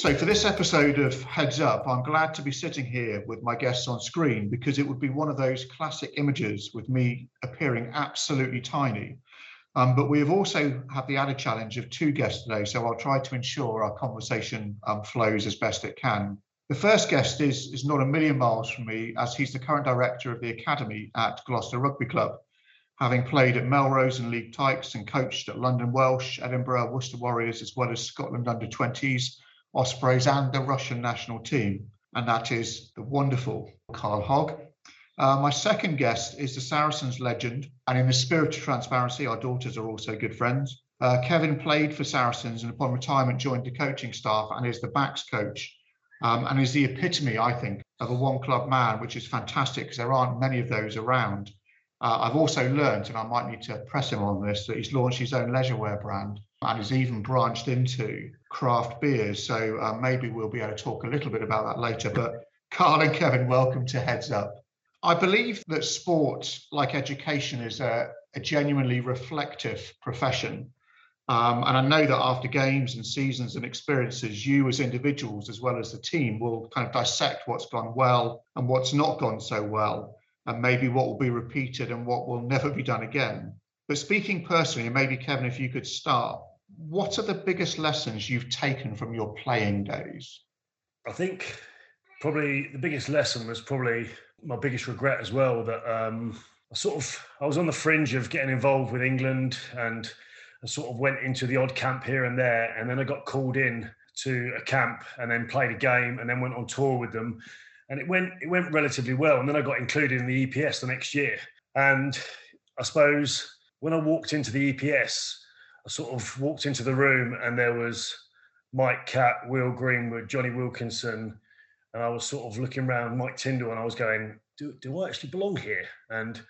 So, for this episode of Heads Up, I'm glad to be sitting here with my guests on screen because it would be one of those classic images with me appearing absolutely tiny. Um, but we have also had the added challenge of two guests today, so I'll try to ensure our conversation um, flows as best it can. The first guest is, is not a million miles from me, as he's the current director of the Academy at Gloucester Rugby Club having played at Melrose and Leeds Tykes and coached at London Welsh, Edinburgh, Worcester Warriors, as well as Scotland under 20s, Ospreys, and the Russian national team. And that is the wonderful Carl Hogg. Uh, my second guest is the Saracens legend, and in the spirit of transparency, our daughters are also good friends. Uh, Kevin played for Saracens and upon retirement joined the coaching staff and is the backs coach um, and is the epitome, I think, of a one club man, which is fantastic because there aren't many of those around. Uh, I've also learned, and I might need to press him on this, that he's launched his own leisure wear brand and has even branched into craft beers. So uh, maybe we'll be able to talk a little bit about that later. But Carl and Kevin, welcome to Heads Up. I believe that sport, like education, is a, a genuinely reflective profession. Um, and I know that after games and seasons and experiences, you as individuals, as well as the team, will kind of dissect what's gone well and what's not gone so well and maybe what will be repeated and what will never be done again. But speaking personally, and maybe Kevin, if you could start, what are the biggest lessons you've taken from your playing days? I think probably the biggest lesson was probably my biggest regret as well that um, I sort of I was on the fringe of getting involved with England and I sort of went into the odd camp here and there and then I got called in to a camp and then played a game and then went on tour with them and it went it went relatively well. And then I got included in the EPS the next year. And I suppose when I walked into the EPS, I sort of walked into the room and there was Mike Catt, Will Greenwood, Johnny Wilkinson, and I was sort of looking around Mike Tindall, and I was going, do, do I actually belong here? And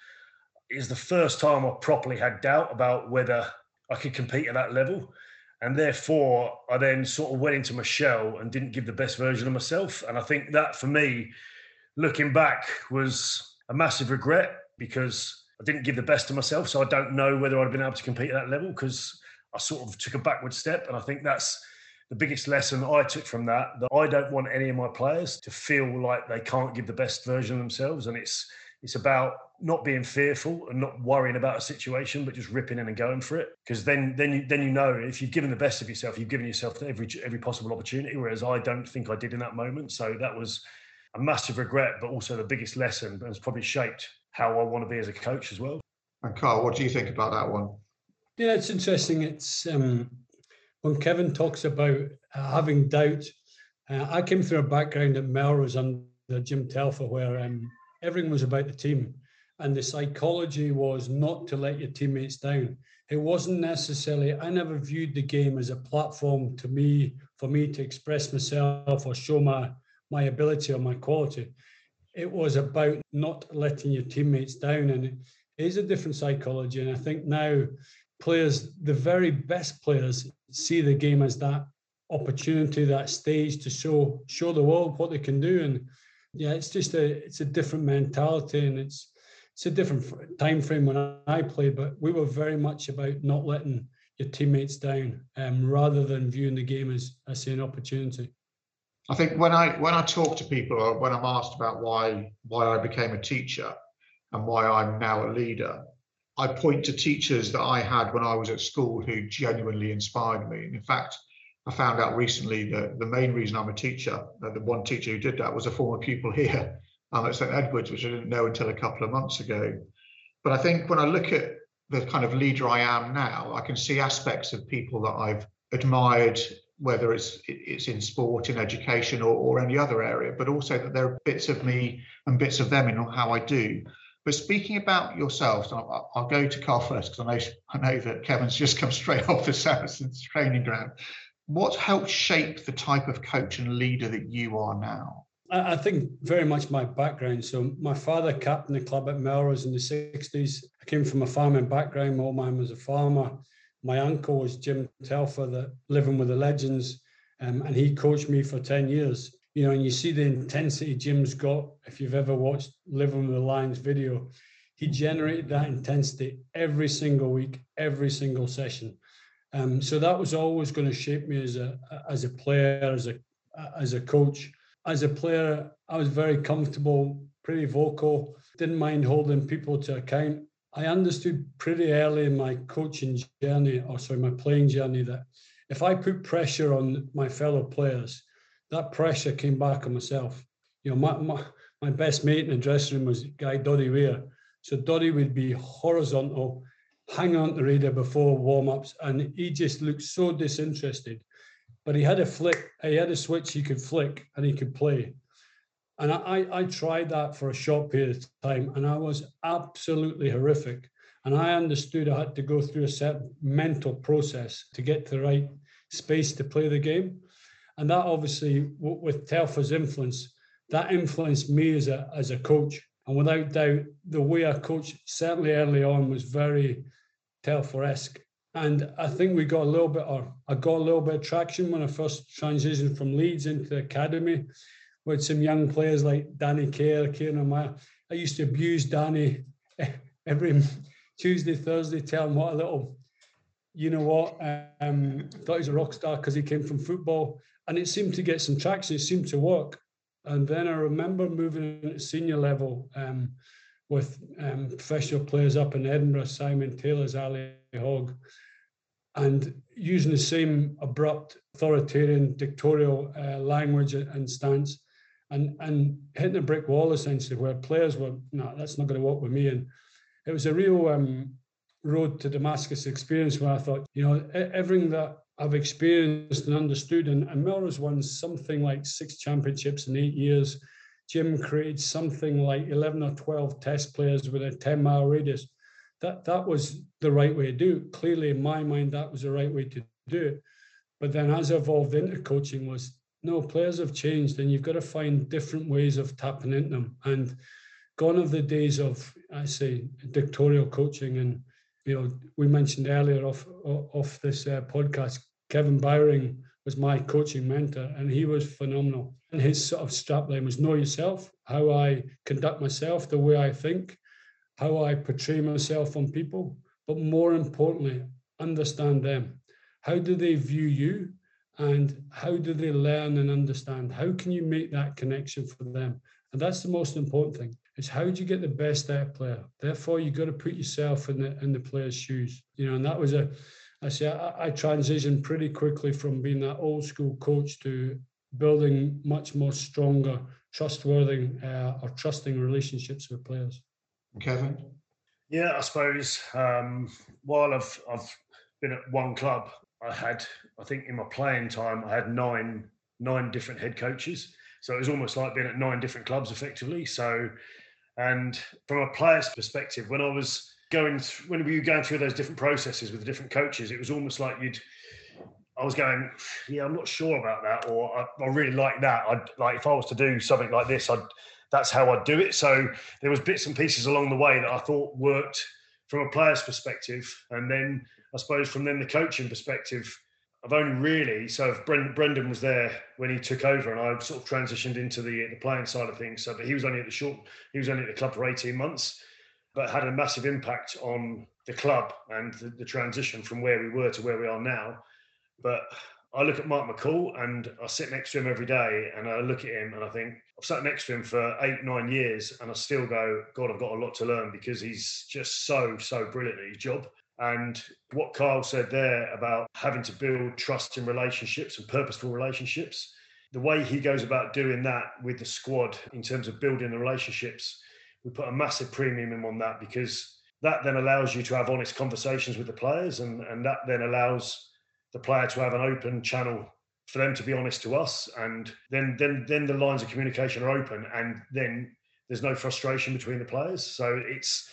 it's the first time I properly had doubt about whether I could compete at that level and therefore I then sort of went into my shell and didn't give the best version of myself. And I think that for me, looking back, was a massive regret because I didn't give the best of myself. So I don't know whether I'd have been able to compete at that level because I sort of took a backward step. And I think that's the biggest lesson I took from that. That I don't want any of my players to feel like they can't give the best version of themselves. And it's it's about not being fearful and not worrying about a situation, but just ripping in and going for it. Because then, then you then you know if you've given the best of yourself, you've given yourself every every possible opportunity. Whereas I don't think I did in that moment. So that was a massive regret, but also the biggest lesson, and it's probably shaped how I want to be as a coach as well. And Carl, what do you think about that one? Yeah, it's interesting. It's um, when Kevin talks about uh, having doubt. Uh, I came through a background at Melrose under Jim Telfer, where um, everything was about the team. And the psychology was not to let your teammates down. It wasn't necessarily, I never viewed the game as a platform to me, for me to express myself or show my, my ability or my quality. It was about not letting your teammates down. And it is a different psychology. And I think now players, the very best players, see the game as that opportunity, that stage to show show the world what they can do. And yeah, it's just a it's a different mentality and it's it's a different time frame when I played, but we were very much about not letting your teammates down, um, rather than viewing the game as as an opportunity. I think when I when I talk to people or when I'm asked about why why I became a teacher and why I'm now a leader, I point to teachers that I had when I was at school who genuinely inspired me. And in fact, I found out recently that the main reason I'm a teacher, the one teacher who did that was a former pupil here um, at St Edward's, which I didn't know until a couple of months ago. But I think when I look at the kind of leader I am now, I can see aspects of people that I've admired, whether it's it's in sport, in education, or, or any other area, but also that there are bits of me and bits of them in how I do. But speaking about yourselves, I'll, I'll go to Carl first because I know I know that Kevin's just come straight off the Saracens training ground what helped shape the type of coach and leader that you are now? I think very much my background. So my father captained the club at Melrose in the 60s. I came from a farming background. My man was a farmer. My uncle was Jim Telfer, the living with the legends, um, and he coached me for 10 years. You know, and you see the intensity Jim's got. If you've ever watched Living with the Lions video, he generated that intensity every single week, every single session. Um, so that was always going to shape me as a as a player, as a as a coach. As a player, I was very comfortable, pretty vocal, didn't mind holding people to account. I understood pretty early in my coaching journey, or sorry, my playing journey, that if I put pressure on my fellow players, that pressure came back on myself. You know, my, my, my best mate in the dressing room was guy Doddie Weir. So Doddie would be horizontal, hang on the radar before warm-ups, and he just looked so disinterested. But he had a flick, he had a switch he could flick and he could play. And I, I tried that for a short period of time, and I was absolutely horrific. And I understood I had to go through a certain mental process to get to the right space to play the game. And that obviously, with Telfer's influence, that influenced me as a, as a coach. And without doubt, the way I coached, certainly early on, was very Telfer-esque. And I think we got a little bit, or I got a little bit of traction when I first transitioned from Leeds into the academy with some young players like Danny Care, Kieran O'Mara. I used to abuse Danny every Tuesday, Thursday, tell him what a little, you know what, um, thought he was a rock star because he came from football. And it seemed to get some traction, it seemed to work. And then I remember moving at senior level um, with um, professional players up in Edinburgh, Simon Taylor's Ali Hogg, and using the same abrupt, authoritarian, dictatorial uh, language and stance, and and hitting a brick wall essentially, where players were, no, that's not going to work with me. And it was a real um, road to Damascus experience where I thought, you know, everything that I've experienced and understood. And, and Melrose won something like six championships in eight years. Jim created something like 11 or 12 test players with a 10 mile radius. That, that was the right way to do it. Clearly, in my mind, that was the right way to do it. But then as I evolved into coaching was, no, players have changed and you've got to find different ways of tapping into them. And gone are the days of, I say, dictatorial coaching. And, you know, we mentioned earlier off, off this uh, podcast, Kevin Bowring was my coaching mentor, and he was phenomenal. And his sort of strapline was know yourself, how I conduct myself, the way I think, how I portray myself on people, but more importantly, understand them. How do they view you? And how do they learn and understand? How can you make that connection for them? And that's the most important thing. Is how do you get the best out player? Therefore, you've got to put yourself in the in the player's shoes. You know, and that was a I say I, I transitioned pretty quickly from being that old school coach to building much more stronger, trustworthy uh, or trusting relationships with players. Kevin. Yeah, I suppose um, while I've I've been at one club, I had I think in my playing time I had nine nine different head coaches. So it was almost like being at nine different clubs effectively. So, and from a player's perspective, when I was going through, when we were going through those different processes with the different coaches, it was almost like you'd. I was going, yeah, I'm not sure about that, or I, I really like that. I'd like if I was to do something like this, I'd that's how I'd do it. So there was bits and pieces along the way that I thought worked from a player's perspective, and then I suppose from then the coaching perspective, I've only really so if Brendan was there when he took over, and I sort of transitioned into the the playing side of things. So, but he was only at the short, he was only at the club for eighteen months but had a massive impact on the club and the, the, transition from where we were to where we are now. But I look at Mark McCall and I sit next to him every day and I look at him and I think I've sat next to him for eight, nine years and I still go, God, I've got a lot to learn because he's just so, so brilliant at his job. And what Carl said there about having to build trust in relationships and purposeful relationships, the way he goes about doing that with the squad in terms of building the relationships we put a massive premium in on that because that then allows you to have honest conversations with the players and, and that then allows the player to have an open channel for them to be honest to us. And then then then the lines of communication are open and then there's no frustration between the players. So it's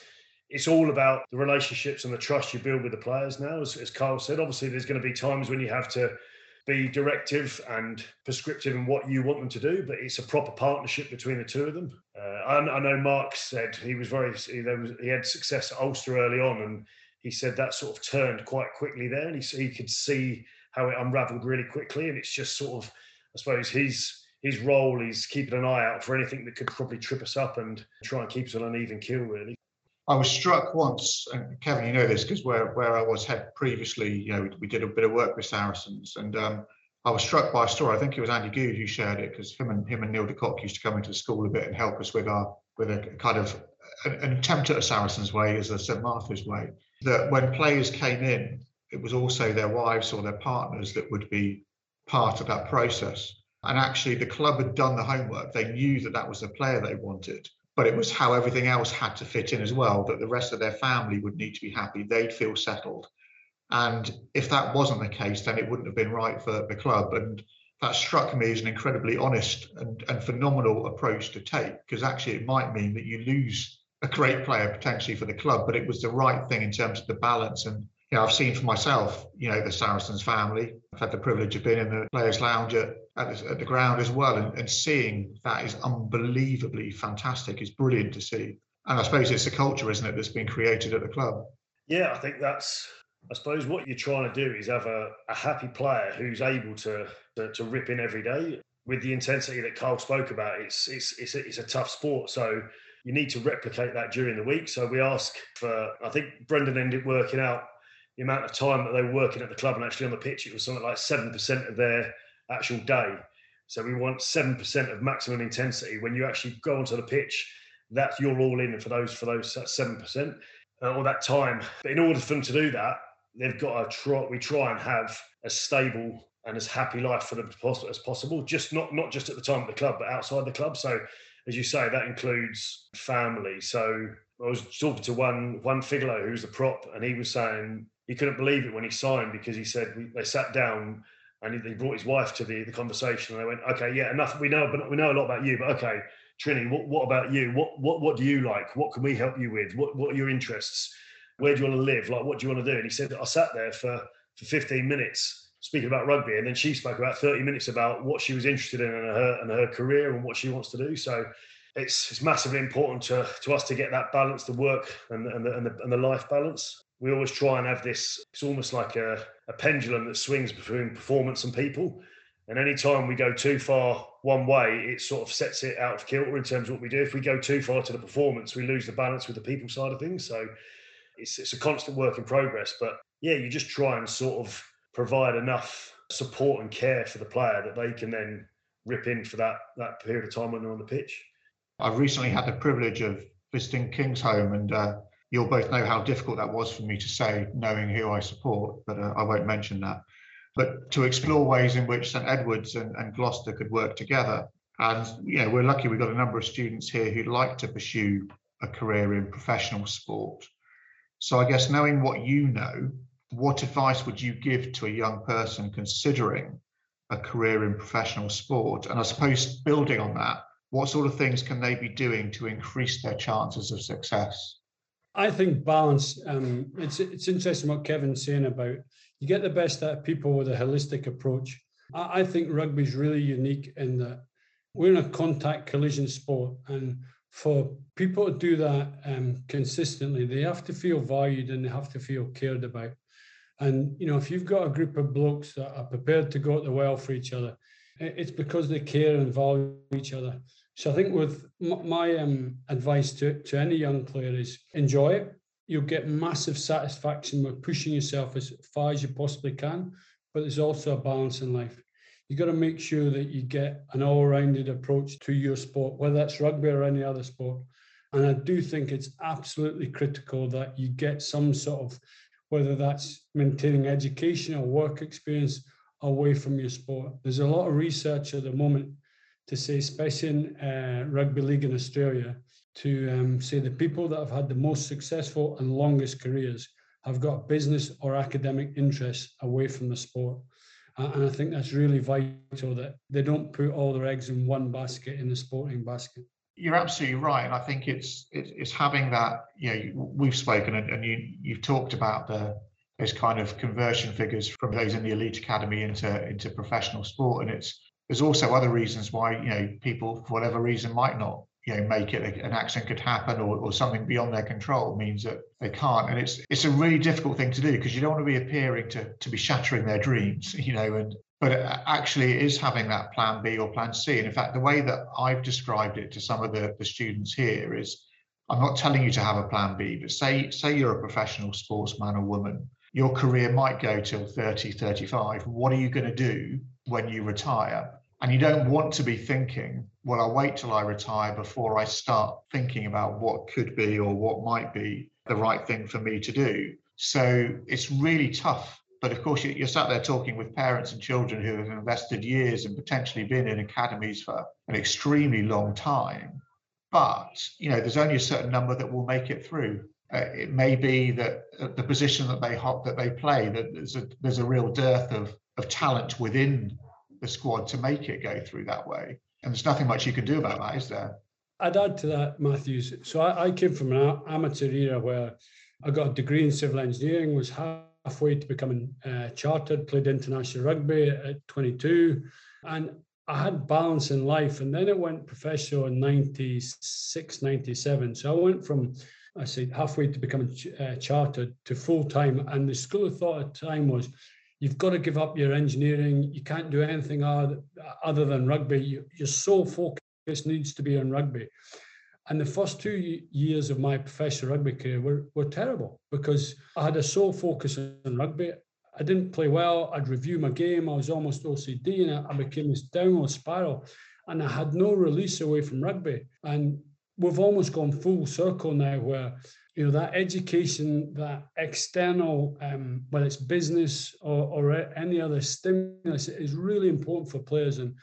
it's all about the relationships and the trust you build with the players now as, as carl said obviously there's going to be times when you have to be directive and prescriptive in what you want them to do, but it's a proper partnership between the two of them. Uh, I, I, know Mark said he was very he, was, he had success at Ulster early on, and he said that sort of turned quite quickly there, and he, he could see how it unravelled really quickly, and it's just sort of I suppose his his role is keeping an eye out for anything that could probably trip us up and try and keep us on an even keel, really. I was struck once, and Kevin, you know this because where, where I was head previously, you know, we, we, did a bit of work with Saracens, and um, I was struck by a story. I think it was Andy Goode who shared it because him and him and Neil de Kock used to come into the school a bit and help us with our with a kind of an attempt at a Saracen's way as a St Martha's way. That when players came in, it was also their wives or their partners that would be part of that process. And actually, the club had done the homework. They knew that that was the player they wanted, but it was how everything else had to fit in as well. That the rest of their family would need to be happy. They'd feel settled and if that wasn't the case, then it wouldn't have been right for the club. And that struck me as an incredibly honest and, and phenomenal approach to take, because actually it might mean that you lose a great player potentially for the club, but it was the right thing in terms of the balance. And you know, I've seen for myself, you know, the Saracens family. I've had the privilege of being in the players' lounge at, at, the, at the ground as well, and, and seeing that is unbelievably fantastic. It's brilliant to see. And I suppose it's a culture, isn't it, that's been created at the club. Yeah, I think that's I suppose what you're trying to do is have a, a happy player who's able to, to, to rip in every day with the intensity that Carl spoke about. It's it's it's a, it's a tough sport, so you need to replicate that during the week. So we ask for. I think Brendan ended working out the amount of time that they were working at the club and actually on the pitch. It was something like seven percent of their actual day. So we want seven percent of maximum intensity when you actually go onto the pitch. That's you're all in for those for those seven percent uh, or that time. But in order for them to do that, they've got to try. We try and have as stable and as happy life for them as possible. Just not not just at the time of the club, but outside the club. So, as you say, that includes family. So I was talking to one one Figolo who's the prop, and he was saying he couldn't believe it when he signed because he said we, they sat down and he, he, brought his wife to the, the conversation and they went, okay, yeah, enough. We know, but we know a lot about you, but okay, Trini, what, what about you? What, what, what do you like? What can we help you with? What, what are your interests? where do you want to live? Like, what do you want to do? And he said, I sat there for, for 15 minutes speaking about rugby. And then she spoke about 30 minutes about what she was interested in and her, and her career and what she wants to do. So it's, it's massively important to, to us to get that balance, the work and, and, the, and, the, and the life balance. We always try and have this, it's almost like a, a pendulum that swings between performance and people. And anytime we go too far one way, it sort of sets it out of kilter in terms of what we do. If we go too far to the performance, we lose the balance with the people side of things. So it's, it's a constant work in progress. But yeah, you just try and sort of provide enough support and care for the player that they can then rip in for that that period of time when they're on the pitch. I've recently had the privilege of visiting Kingsholm, and uh, you'll both know how difficult that was for me to say, knowing who I support, but uh, I won't mention that. But to explore ways in which St Edwards and, and Gloucester could work together. And you know, we're lucky we've got a number of students here who'd like to pursue a career in professional sport. So I guess knowing what you know, what advice would you give to a young person considering a career in professional sport? And I suppose building on that, what sort of things can they be doing to increase their chances of success? I think balance. Um, it's it's interesting what Kevin's saying about you get the best out of people with a holistic approach. I, I think rugby is really unique in that we're in a contact collision sport, and for people to do that um, consistently, they have to feel valued and they have to feel cared about. And you know, if you've got a group of blokes that are prepared to go to the well for each other, it's because they care and value each other. So I think with my um, advice to, to any young player is enjoy it. You'll get massive satisfaction with pushing yourself as far as you possibly can, but there's also a balance in life you've got to make sure that you get an all-rounded approach to your sport, whether that's rugby or any other sport. And I do think it's absolutely critical that you get some sort of, whether that's maintaining education or work experience away from your sport. There's a lot of research at the moment to say, especially in uh, rugby league in Australia, to um, say the people that have had the most successful and longest careers have got business or academic interests away from the sport. And I think that's really vital that they don't put all their eggs in one basket in the sporting basket. You're absolutely right. I think it's it's having that, you know, we've spoken and, and you you've talked about the those kind of conversion figures from those in the elite academy into into professional sport. And it's there's also other reasons why, you know, people for whatever reason might not you know make it an accident could happen or, or something beyond their control means that they can't and it's it's a really difficult thing to do because you don't want to be appearing to to be shattering their dreams you know and but actually it is having that plan b or plan c and in fact the way that i've described it to some of the, the students here is i'm not telling you to have a plan b but say say you're a professional sportsman or woman your career might go till 30 35 what are you going to do when you retire. And you don't want to be thinking, well, I'll wait till I retire before I start thinking about what could be or what might be the right thing for me to do. So it's really tough. But of course, you're sat there talking with parents and children who have invested years and potentially been in academies for an extremely long time. But you know, there's only a certain number that will make it through. Uh, it may be that uh, the position that they hop, that they play, that there's a there's a real dearth of of talent within the squad to make it go through that way. And there's nothing much you can do about that, is there? I'd add to that, Matthews. So I, I came from an amateur era where I got a degree in civil engineering, was halfway to becoming uh, chartered, played international rugby at 22, and I had balance in life. And then it went professional in 96, 97. So I went from, I said, halfway to becoming uh, chartered to full time. And the school of thought at the time was, you've got to give up your engineering. You can't do anything other, than rugby. You, your sole focus needs to be on rugby. And the first two years of my professional rugby career were, were terrible because I had a sole focus on rugby. I didn't play well. I'd review my game. I was almost OCD and I became this downward spiral. And I had no release away from rugby. And we've almost gone full circle now where you know that education that external um, whether it's business or, or any other stimulus is really important for players. And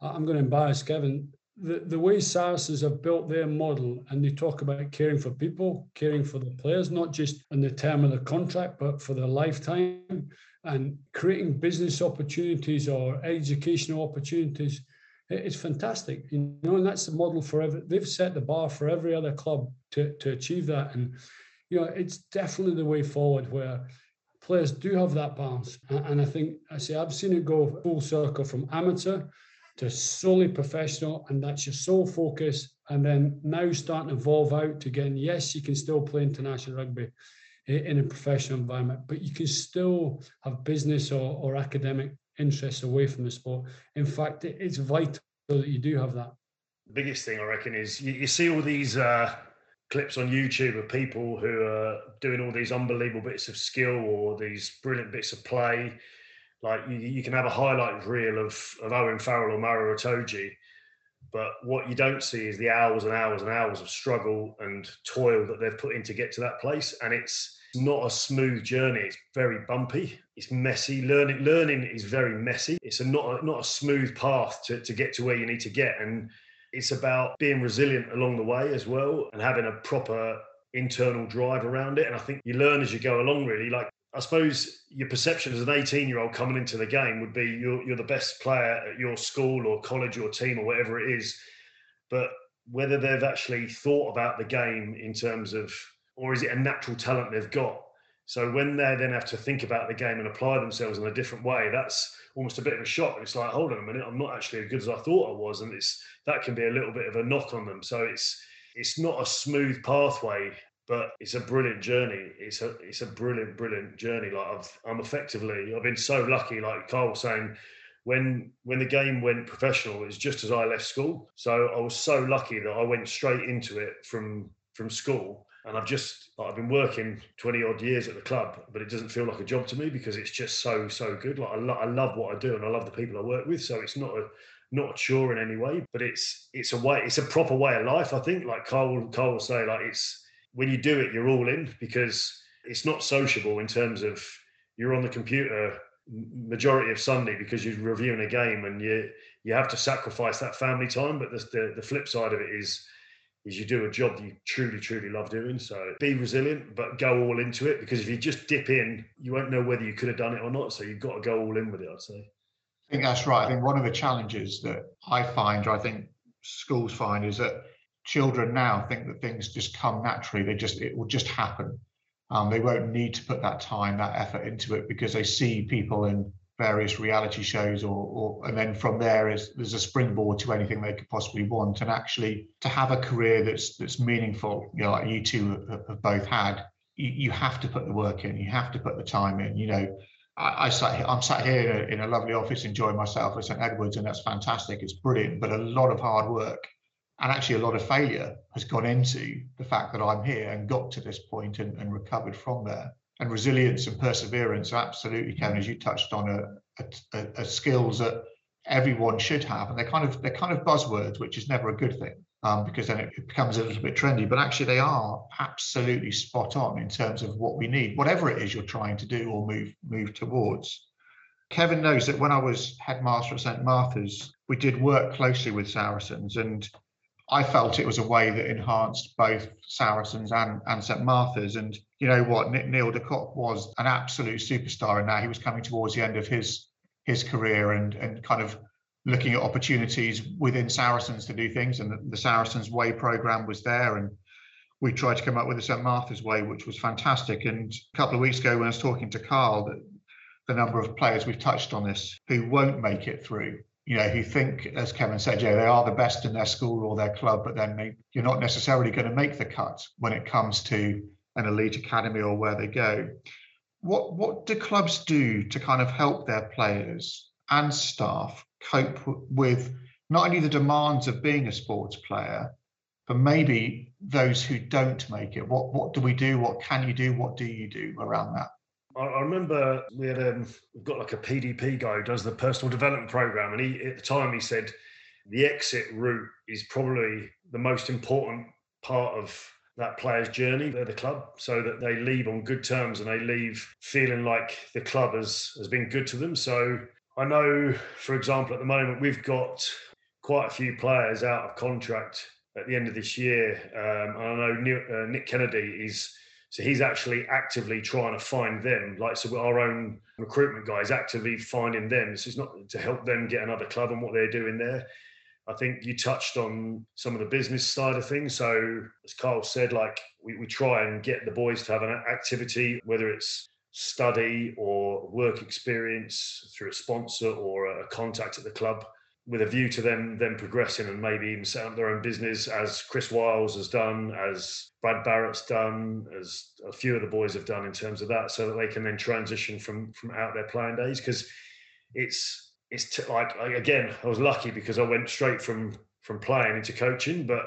i'm going to embarrass kevin. The, the way Saracens have built their model and they talk about caring for people, caring for the players, not just in the term of the contract, but for their lifetime and creating business opportunities or educational opportunities it's fantastic, you know, and that's the model for every. They've set the bar for every other club to to achieve that, and you know, it's definitely the way forward where players do have that balance. And I think I say I've seen it go full circle from amateur to solely professional, and that's your sole focus. And then now starting to evolve out again, yes, you can still play international rugby in a professional environment, but you can still have business or, or academic interests away from the sport. In fact, it's vital that you do have that. The biggest thing I reckon is you, you see all these uh, clips on YouTube of people who are doing all these unbelievable bits of skill or these brilliant bits of play. Like you, you can have a highlight reel of, of Owen Farrell or Maro Itoje, but what you don't see is the hours and hours and hours of struggle and toil that they've put in to get to that place. And it's not a smooth journey. It's very bumpy. It's messy. Learning learning is very messy. It's a not a, not a smooth path to, to get to where you need to get. And it's about being resilient along the way as well and having a proper internal drive around it. And I think you learn as you go along, really. Like I suppose your perception as an 18 year old coming into the game would be you're, you're the best player at your school or college or team or whatever it is. But whether they've actually thought about the game in terms of or is it a natural talent they've got? So when they then have to think about the game and apply themselves in a different way, that's almost a bit of a shock. It's like, hold on a minute, I'm not actually as good as I thought I was, and it's that can be a little bit of a knock on them. So it's it's not a smooth pathway, but it's a brilliant journey. It's a it's a brilliant, brilliant journey. Like I've I'm effectively I've been so lucky. Like Carl was saying, when when the game went professional, it was just as I left school. So I was so lucky that I went straight into it from from school and I've just I've been working 20 odd years at the club, but it doesn't feel like a job to me because it's just so so good. Like I, lo- I love what I do and I love the people I work with. So it's not a not a chore in any way, but it's it's a way it's a proper way of life. I think like Carl Carl will say like it's when you do it you're all in because it's not sociable in terms of you're on the computer majority of Sunday because you're reviewing a game and you you have to sacrifice that family time. But the, the, the flip side of it is is you do a job that you truly, truly love doing. So be resilient, but go all into it because if you just dip in, you won't know whether you could have done it or not. So you've got to go all in with it, I'd say. I think that's right. I think one of the challenges that I find, or I think schools find, is that children now think that things just come naturally. They just, it will just happen. Um, they won't need to put that time, that effort into it because they see people in various reality shows or, or and then from there is there's a springboard to anything they could possibly want. And actually to have a career that's that's meaningful you know like you two have, both had you, you have to put the work in you have to put the time in you know. I, I sat I'm sat here in a, in a lovely office enjoying myself at St Edwards and that's fantastic it's brilliant but a lot of hard work and actually a lot of failure has gone into the fact that I'm here and got to this point and, and recovered from there and resilience and perseverance absolutely kevin as you touched on a, a, a skills that everyone should have, and they're kind of they're kind of buzzwords, which is never a good thing um, because then it becomes a little bit trendy. But actually, they are absolutely spot on in terms of what we need, whatever it is you're trying to do or move move towards. Kevin knows that when I was headmaster at St Martha's, we did work closely with Saracens, and I felt it was a way that enhanced both Saracens and, and St Martha's. And you know what, Neil de Kock was an absolute superstar, and now he was coming towards the end of his his career and and kind of looking at opportunities within Saracens to do things. And the, the Saracens Way program was there, and we tried to come up with the St Martha's Way, which was fantastic. And a couple of weeks ago, when I was talking to Carl, the, the number of players we've touched on this who won't make it through you know, who think, as Kevin said, yeah, they are the best in their school or their club, but then they, you're not necessarily going to make the cut when it comes to an elite academy or where they go. What what do clubs do to kind of help their players and staff cope with not only the demands of being a sports player, but maybe those who don't make it? What what do we do? What can you do? What do you do around that? I, remember we had um, we've got like a PDP guy who does the personal development program, and he at the time he said the exit route is probably the most important part of that player's journey at the club so that they leave on good terms and they leave feeling like the club has, has been good to them. So I know, for example, at the moment, we've got quite a few players out of contract at the end of this year. Um, I know uh, Nick Kennedy is so he's actually actively trying to find them. Like so, our own recruitment guys actively finding them. So it's not to help them get another club and what they're doing there. I think you touched on some of the business side of things. So as Carl said, like we, we try and get the boys to have an activity, whether it's study or work experience through a sponsor or a contact at the club with a view to them then progressing and maybe even set up their own business as Chris Wyles has done, as Brad Barritt's done, as a few of the boys have done in terms of that, so that they can then transition from from out their playing days. Because it's it's t- like again I was lucky because I went straight from from playing into coaching, but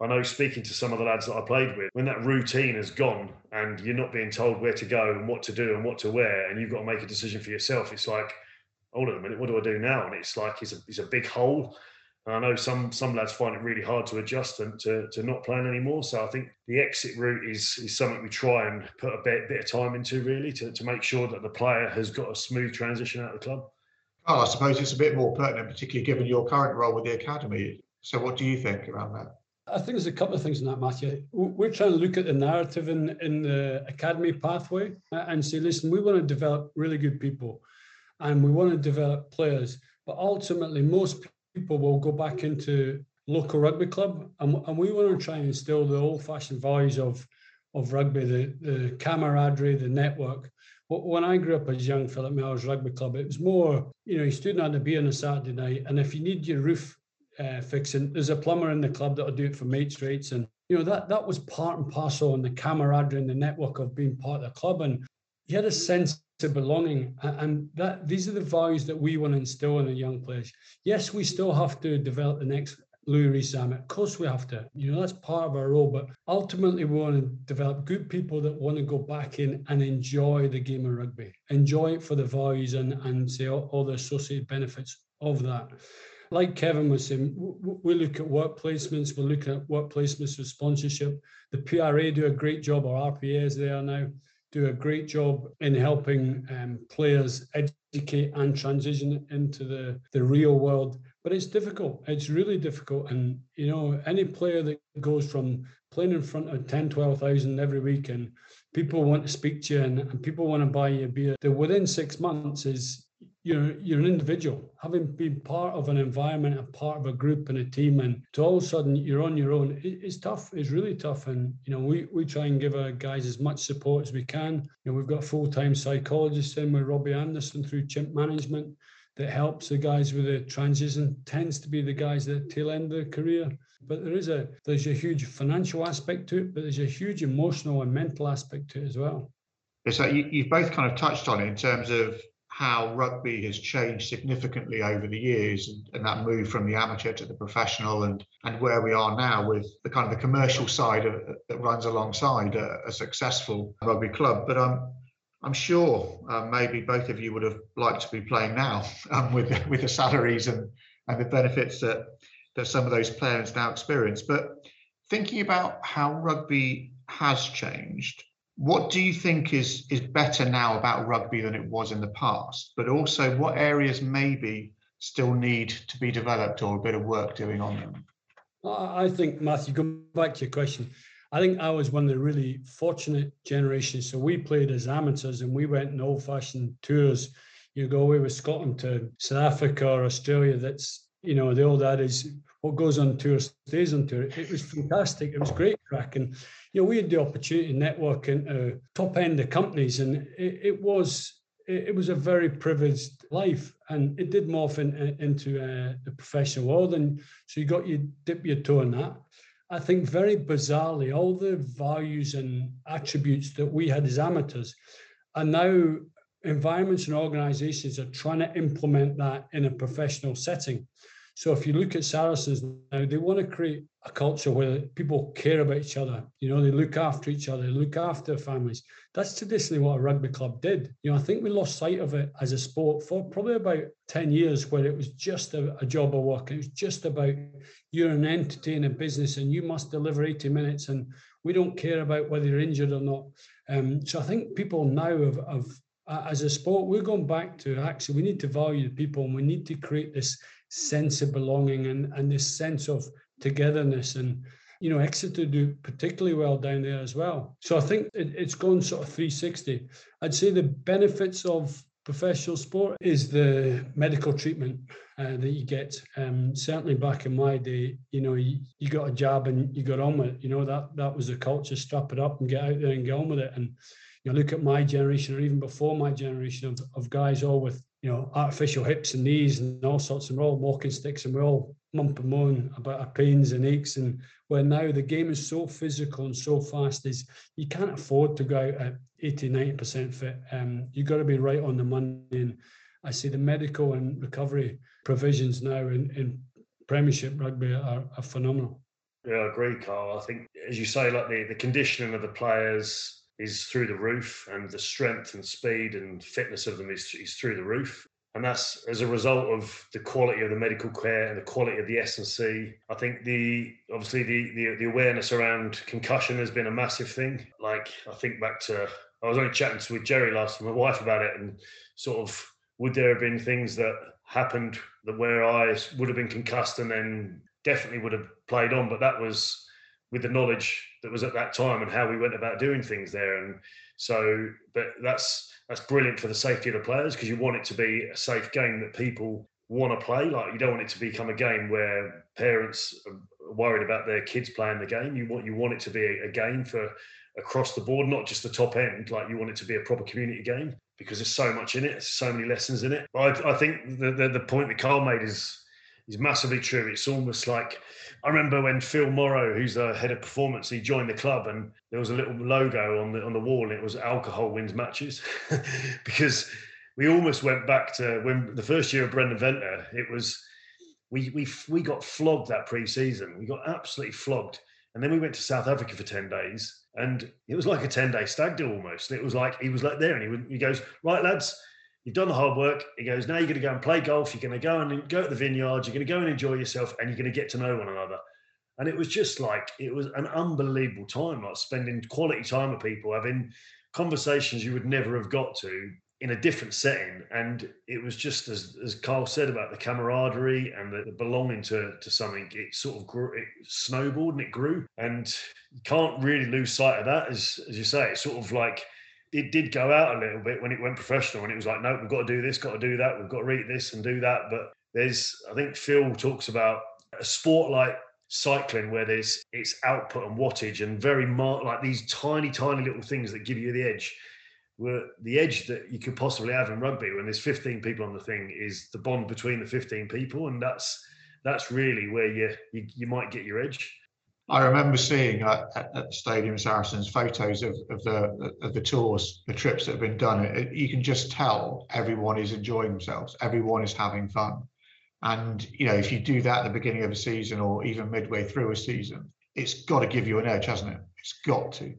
I know speaking to some of the lads that I played with, when that routine has gone and you're not being told where to go and what to do and what to wear, and you've got to make a decision for yourself, it's like hold on a minute, what do I do now? And it's like it's a it's a big hole. And I know some some lads find it really hard to adjust and to, to not playing anymore. So I think the exit route is is something we try and put a bit, bit of time into really to, to make sure that the player has got a smooth transition out of the club. Oh, I suppose it's a bit more pertinent, particularly given your current role with the academy. So what do you think around that? I think there's a couple of things in that, Matthew. We're trying to look at the narrative in, in the academy pathway and say, listen, we want to develop really good people and we want to develop players. But ultimately, most people will go back into local rugby club, and, and we want to try and instill the old-fashioned values of of rugby, the, the camaraderie, the network. When I grew up as young Philip Mellors Rugby Club, it was more, you know, you stood on the beer on a Saturday night, and if you need your roof uh, fixing, there's a plumber in the club that'll do it for mates rates, and you know that that was part and parcel and the camaraderie and the network of being part of the club, and you had a sense of belonging and that these are the values that we want to instill in the young players yes we still have to develop the next Louis Rees-Zammit. Of course, we have to. You know, that's part of our role. But ultimately, we want to develop good people that want to go back in and enjoy the game of rugby, enjoy it for the values and and say all, all the associated benefits of that. Like Kevin was saying, we look at work placements. We're looking at work placements with sponsorship. The PRA do a great job, or RPA as they are now do a great job in helping um, players educate and transition into the, the real world. But it's difficult. It's really difficult. And, you know, any player that goes from playing in front of 10, 12,000 every week and people want to speak to you and, and people want to buy you a beer, that within six months is you're you're an individual. Having been part of an environment a part of a group and a team and to all of a sudden you're on your own it, it's tough. It's really tough. And you know we we try and give our guys as much support as we can. You know we've got full-time psychologists in with robbie anderson through chimp management that helps the guys with the transition tends to be the guys that tail end their career. But there is a there's a huge financial aspect to it but there's a huge emotional and mental aspect to it as well. So you, you've both kind of touched on it in terms of how rugby has changed significantly over the years and, and, that move from the amateur to the professional and and where we are now with the kind of the commercial side of, that runs alongside a, a, successful rugby club but um I'm sure uh, maybe both of you would have liked to be playing now um, with with the salaries and and the benefits that that some of those players now experience. But thinking about how rugby has changed, what do you think is is better now about rugby than it was in the past? But also, what areas maybe still need to be developed or a bit of work doing on them? I think Matthew, going back to your question, I think I was one of the really fortunate generations. So we played as amateurs and we went in old fashioned tours. You go away with Scotland to South Africa or Australia. That's, you know, the old adage, what goes on tour stays on tour. It was fantastic. It was great crack. And, you know, we had the opportunity to network into top end of companies and it, it was it, was a very privileged life and it did morph in, into uh, the professional world and so you got you dip your toe in that I think very bizarrely, all the values and attributes that we had as amateurs are now environments and organizations are trying to implement that in a professional setting. So if you look at Saracens now, they want to create a culture where people care about each other. You know, they look after each other, they look after families. That's traditionally what a rugby club did. You know, I think we lost sight of it as a sport for probably about 10 years where it was just a, a job of work. It was just about you're an entity in a business and you must deliver 80 minutes and we don't care about whether you're injured or not. Um, so I think people now have, have as a sport, we're going back to actually we need to value the people and we need to create this sense of belonging and, and this sense of togetherness and you know exeter do particularly well down there as well. So i think it, it's gone sort of 360 i'd say the benefits of professional sport is the medical treatment uh, that you get. Um, certainly back in my day you know you, you got a job and you got on with it. You know that that was the culture strap it up and get out there and get on with it. And you look at my generation or even before my generation of, of guys all with you know, artificial hips and knees and all sorts, and we're all walking sticks and we're all mump and moan about our pains and aches. And where now the game is so physical and so fast, is you can't afford to go out at 80, 90% fit. Um, you've got to be right on the money. And I see the medical and recovery provisions now in, in Premiership rugby are, are phenomenal. Yeah, I agree, Carl. I think, as you say, like the, the conditioning of the players, is through the roof, and the strength and speed and fitness of them is, is through the roof. And that's as a result of the quality of the medical care and the quality of the S&C. I think the obviously the, the the awareness around concussion has been a massive thing. Like I think back to I was only chatting with Jerry last my wife about it, and sort of would there have been things that happened that where I would have been concussed and then definitely would have played on, but that was with the knowledge that was at that time and how we went about doing things there. And so, but that's that's brilliant for the safety of the players because you want it to be a safe game that people want to play. Like you don't want it to become a game where parents are worried about their kids playing the game. You want you want it to be a, a game for across the board, not just the top end. Like you want it to be a proper community game because there's so much in it, so many lessons in it. I, I think the, the the point that Carl made is is massively true. It's almost like I remember when Phil Morrow, who's the head of performance, he joined the club, and there was a little logo on the on the wall, and it was alcohol wins matches, because we almost went back to when the first year of Brendan Venter. It was we we we got flogged that pre-season. We got absolutely flogged, and then we went to South Africa for ten days, and it was like a ten day stag do almost. it was like he was like there, and he he goes right lads You've done the hard work. He goes, now you're going to go and play golf. You're going to go and go to the vineyards. You're going to go and enjoy yourself, and you're going to get to know one another. And it was just like it was an unbelievable time, like spending quality time with people, having conversations you would never have got to in a different setting. And it was just as as Carl said about the camaraderie and the, the belonging to to something. It sort of grew, it snowballed and it grew. And you can't really lose sight of that, as as you say. It's sort of like it did go out a little bit when it went professional, and it was like, no, we've got to do this, got to do that, we've got to read this and do that. But there's, I think Phil talks about a sport like cycling where there's it's output and wattage and very mar- like these tiny, tiny little things that give you the edge. Where the edge that you could possibly have in rugby when there's 15 people on the thing is the bond between the 15 people, and that's that's really where you you, you might get your edge. I remember seeing at, at the Stadium Saracens photos of, of the of the tours, the trips that have been done. It, you can just tell everyone is enjoying themselves. Everyone is having fun. And you know, if you do that at the beginning of a season or even midway through a season, it's got to give you an edge, hasn't it? It's got to.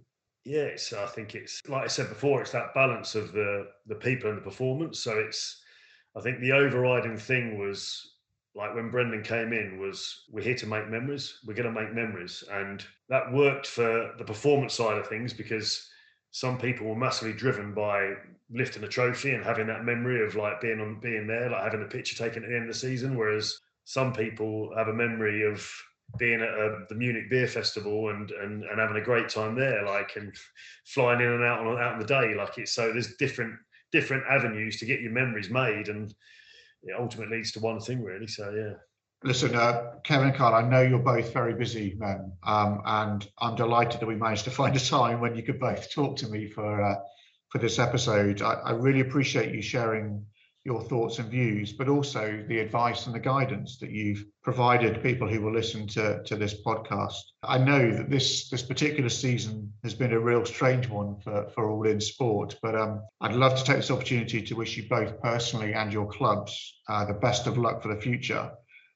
Yeah, it's, I think it's like I said before, it's that balance of the the people and the performance. So it's, I think the overriding thing was like when Brendan came in was we're here to make memories. We're going to make memories, and that worked for the performance side of things because some people were massively driven by lifting a trophy and having that memory of like being on being there, like having the picture taken at the end of the season. Whereas some people have a memory of being at a, the Munich Beer Festival and, and and having a great time there, like and flying in and out on out in the day. Like it's so there's different different avenues to get your memories made, and it ultimately leads to one thing really. So yeah. Listen, uh, Kevin and Carl, I know you're both very busy men, um, and I'm delighted that we managed to find a time when you could both talk to me for uh, for this episode. I, I, really appreciate you sharing your thoughts and views, but also the advice and the guidance that you've provided people who will listen to, to this podcast. I know that this this particular season has been a real strange one for, for all in sport, but um, I'd love to take this opportunity to wish you both personally and your clubs uh, the best of luck for the future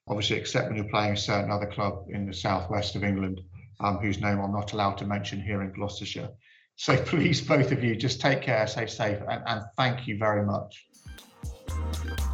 obviously except when you're playing a certain other club in the southwest of England, um, whose name I'm not allowed to mention here in Gloucestershire. So please, both of you, just take care, stay safe, and, and thank you very much. Thank you.